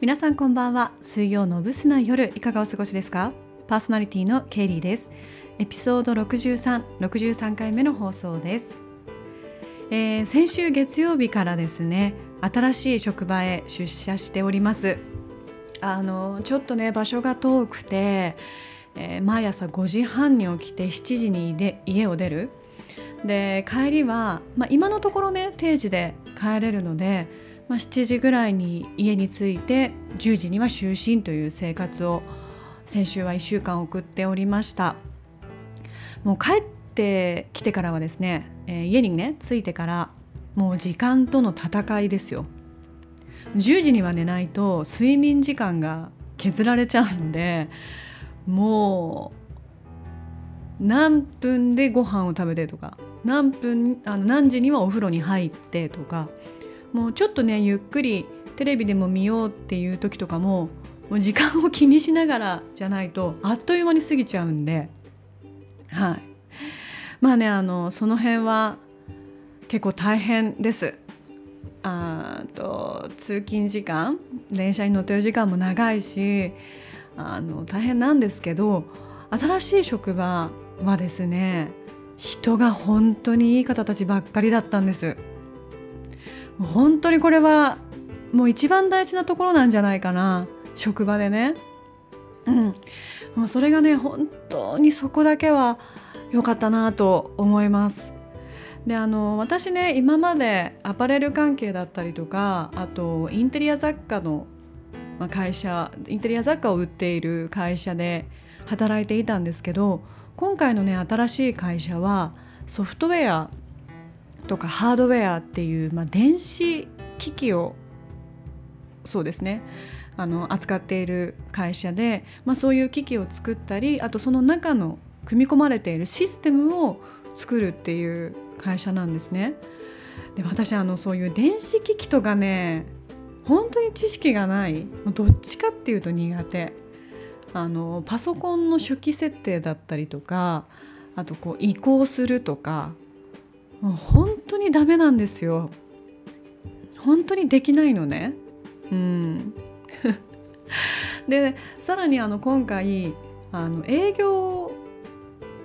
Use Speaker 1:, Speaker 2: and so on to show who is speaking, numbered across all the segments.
Speaker 1: 皆さんこんばんは。水曜のブスな夜いかがお過ごしですか？パーソナリティのケイリーです。エピソード63、63回目の放送です、えー、先週月曜日からですね新しい職場へ出社しております。あのちょっとね場所が遠くて、えー、毎朝5時半に起きて7時にで家を出る。で帰りは、まあ、今のところね定時で帰れるので、まあ、7時ぐらいに家に着いて10時には就寝という生活を先週は1週間送っておりました。もう帰ってきてからはですね、えー、家にね着いてからもう時間との戦いですよ。10時には寝ないと睡眠時間が削られちゃうのでもう何分でご飯を食べてとか何分あの何時にはお風呂に入ってとかもうちょっとねゆっくりテレビでも見ようっていう時とかももう時間を気にしながら じゃないとあっという間に過ぎちゃうんで。はい。まあねあのその辺は結構大変です。あと通勤時間電車に乗ってる時間も長いしあの大変なんですけど新しい職場はですね人が本当にいい方たちばっかりだったんです本当にこれはもう一番大事なところなんじゃないかな。職場でね。うん。もうそれがね本当にそこだけは良かったなと思います。であの私ね今までアパレル関係だったりとかあとインテリア雑貨の会社インテリア雑貨を売っている会社で働いていたんですけど今回のね新しい会社はソフトウェアとかハードウェアっていう、まあ、電子機器をそうですねあの扱っている会社で、まあ、そういう機器を作ったりあとその中の組み込まれているシステムを作るっていう会社なんですね。で私あのそういう電子機器とかね本当に知識がないどっちかっていうと苦手あのパソコンの初期設定だったりとかあとこう移行するとかもう本当にダメなんですよ。本当にできないのね。うん。でさらにあの今回あの営業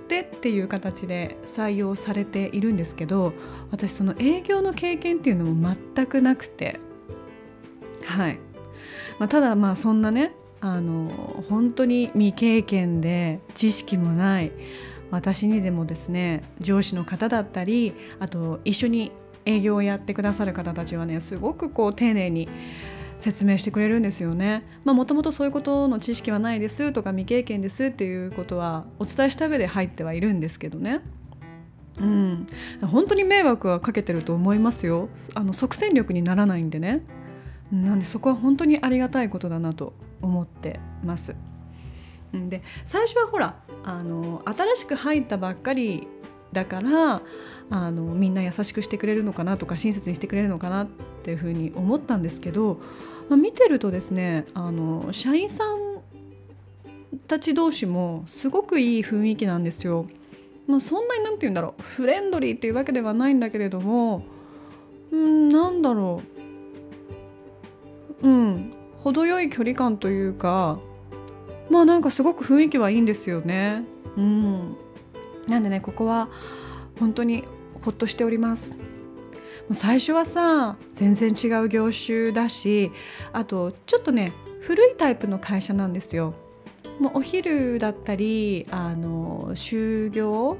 Speaker 1: でっていう形で採用されているんですけど私その営業の経験っていうのも全くなくて。はい、まあ、ただまあそんなねあの本当に未経験で知識もない私にでもですね上司の方だったりあと一緒に営業をやってくださる方たちはねすごくこう丁寧に説明してくれるんですよね。もともとそういうことの知識はないですとか未経験ですっていうことはお伝えした上で入ってはいるんですけどね。うん、本当に迷惑はかけてると思いますよあの即戦力にならないんでねなんでそこは本当にありがたいことだなと思ってます。で最初はほらあの新しく入ったばっかりだからあのみんな優しくしてくれるのかなとか親切にしてくれるのかなっていうふうに思ったんですけど、まあ、見てるとですねあの社員さんたち同士もすごくいい雰囲気なんですよ。まあ、そんなに何て言うんだろうフレンドリーっていうわけではないんだけれどもうんなんだろううん程よい距離感というかまあなんかすごく雰囲気はいいんですよね。うん、なんでねここは本当にほっとしております。最初はさ全然違う業種だしあとちょっとね古いタイプの会社なんですよ。もうお昼だったりあの就業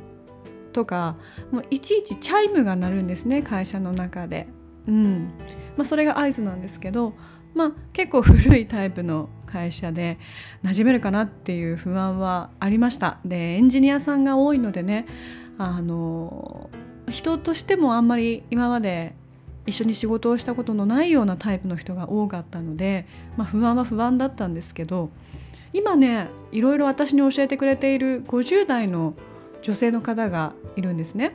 Speaker 1: とかもういちいちチャイムが鳴るんですね会社の中で。うんまあ、それが合図なんですけどまあ、結構古いタイプの会社で馴染めるかなっていう不安はありましたでエンジニアさんが多いのでねあの人としてもあんまり今まで一緒に仕事をしたことのないようなタイプの人が多かったので、まあ、不安は不安だったんですけど今ねいろいろ私に教えてくれている50代の女性の方がいるんですね。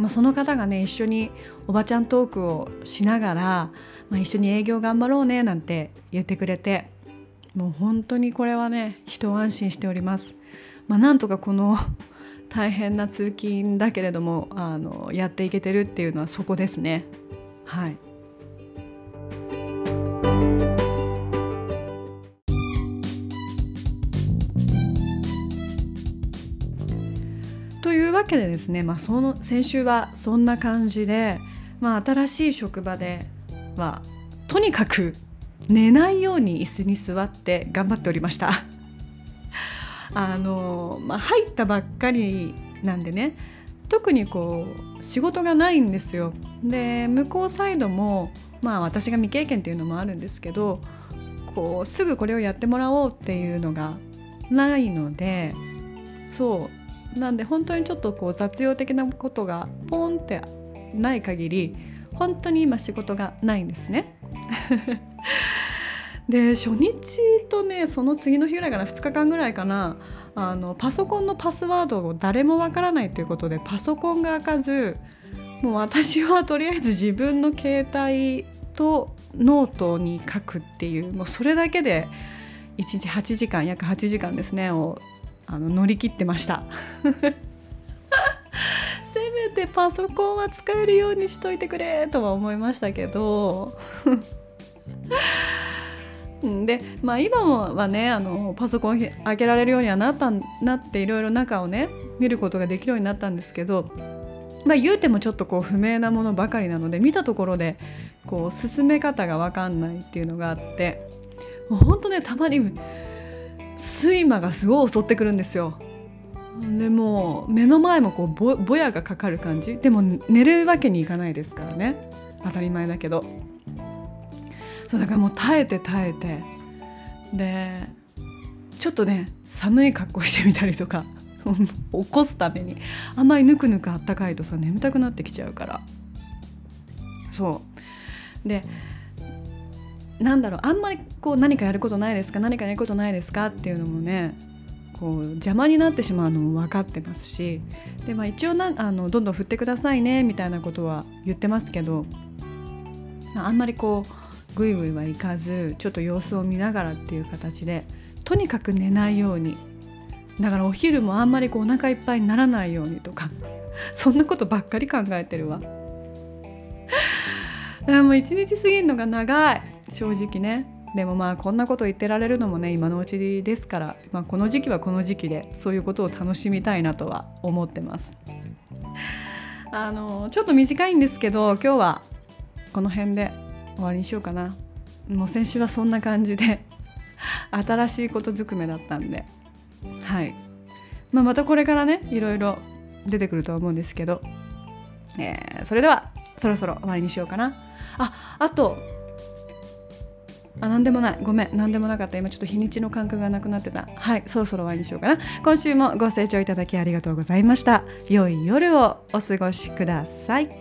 Speaker 1: まあ、その方がね一緒におばちゃんトークをしながら、まあ、一緒に営業頑張ろうねなんて言ってくれてもう本当にこれはね一安心しております。まあ、なんとかこの 大変な通勤だけれどもあのやっていけてるっていうのはそこですね。はいわけでですね、まあ、その先週はそんな感じで、まあ、新しい職場ではとにかく 寝ないように椅子に座って頑張っておりました。あの、まあ、入ったばっかりなんでね特にこう仕事がないんですよ。で向こうサイドもまあ私が未経験っていうのもあるんですけどこうすぐこれをやってもらおうっていうのがないのでそうなんで本当にちょっとこう雑用的なことがポンってない限り本当に今仕事がないんですね。で初日とねその次の日ぐらいかな2日間ぐらいかなあのパソコンのパスワードを誰もわからないということでパソコンが開かずもう私はとりあえず自分の携帯とノートに書くっていうもうそれだけで1日8時間約8時間ですねをあの乗り切ってました。せめてパソコンは使えるようにしといてくれとは思いましたけど。でまあ今はねあのパソコン開けられるようにはなったなっていろいろ中をね見ることができるようになったんですけどまあ言うてもちょっとこう不明なものばかりなので見たところでこう進め方が分かんないっていうのがあってもうほんとねたまに睡魔がすごい襲ってくるんですよ。でも目の前もこうぼぼやがかかる感じ。でも寝るわけにいかないですからね。当たり前だけど。そうだからもう耐えて耐えて。でちょっとね寒い格好してみたりとか 起こすためにあんまりぬくぬくあったかいとさ眠たくなってきちゃうから。そう。でなんだろうあんまりこう何かやることないですか何かやることないですかっていうのもねこう邪魔になってしまうのも分かってますしで、まあ、一応なあのどんどん振ってくださいねみたいなことは言ってますけどあんまりこうぐいぐいはいかずちょっと様子を見ながらっていう形でとにかく寝ないようにだからお昼もあんまりこうお腹いっぱいにならないようにとか そんなことばっかり考えてるわ。だからもう一日過ぎるのが長い正直ね。でもまあこんなこと言ってられるのもね今のうちですから、まあ、この時期はこの時期でそういうことを楽しみたいなとは思ってます。あのちょっと短いんですけど今日はこの辺で終わりにしようかな。もう先週はそんな感じで新しいことずくめだったんで。はい、まあ、またこれからねいろいろ出てくるとは思うんですけど、えー、それではそろそろ終わりにしようかな。ああとあ、なんでもない。ごめん。何でもなかった。今ちょっと日にちの感覚がなくなってた。はい。そろそろ終わりにしようかな。今週もご清聴いただきありがとうございました。良い夜をお過ごしください。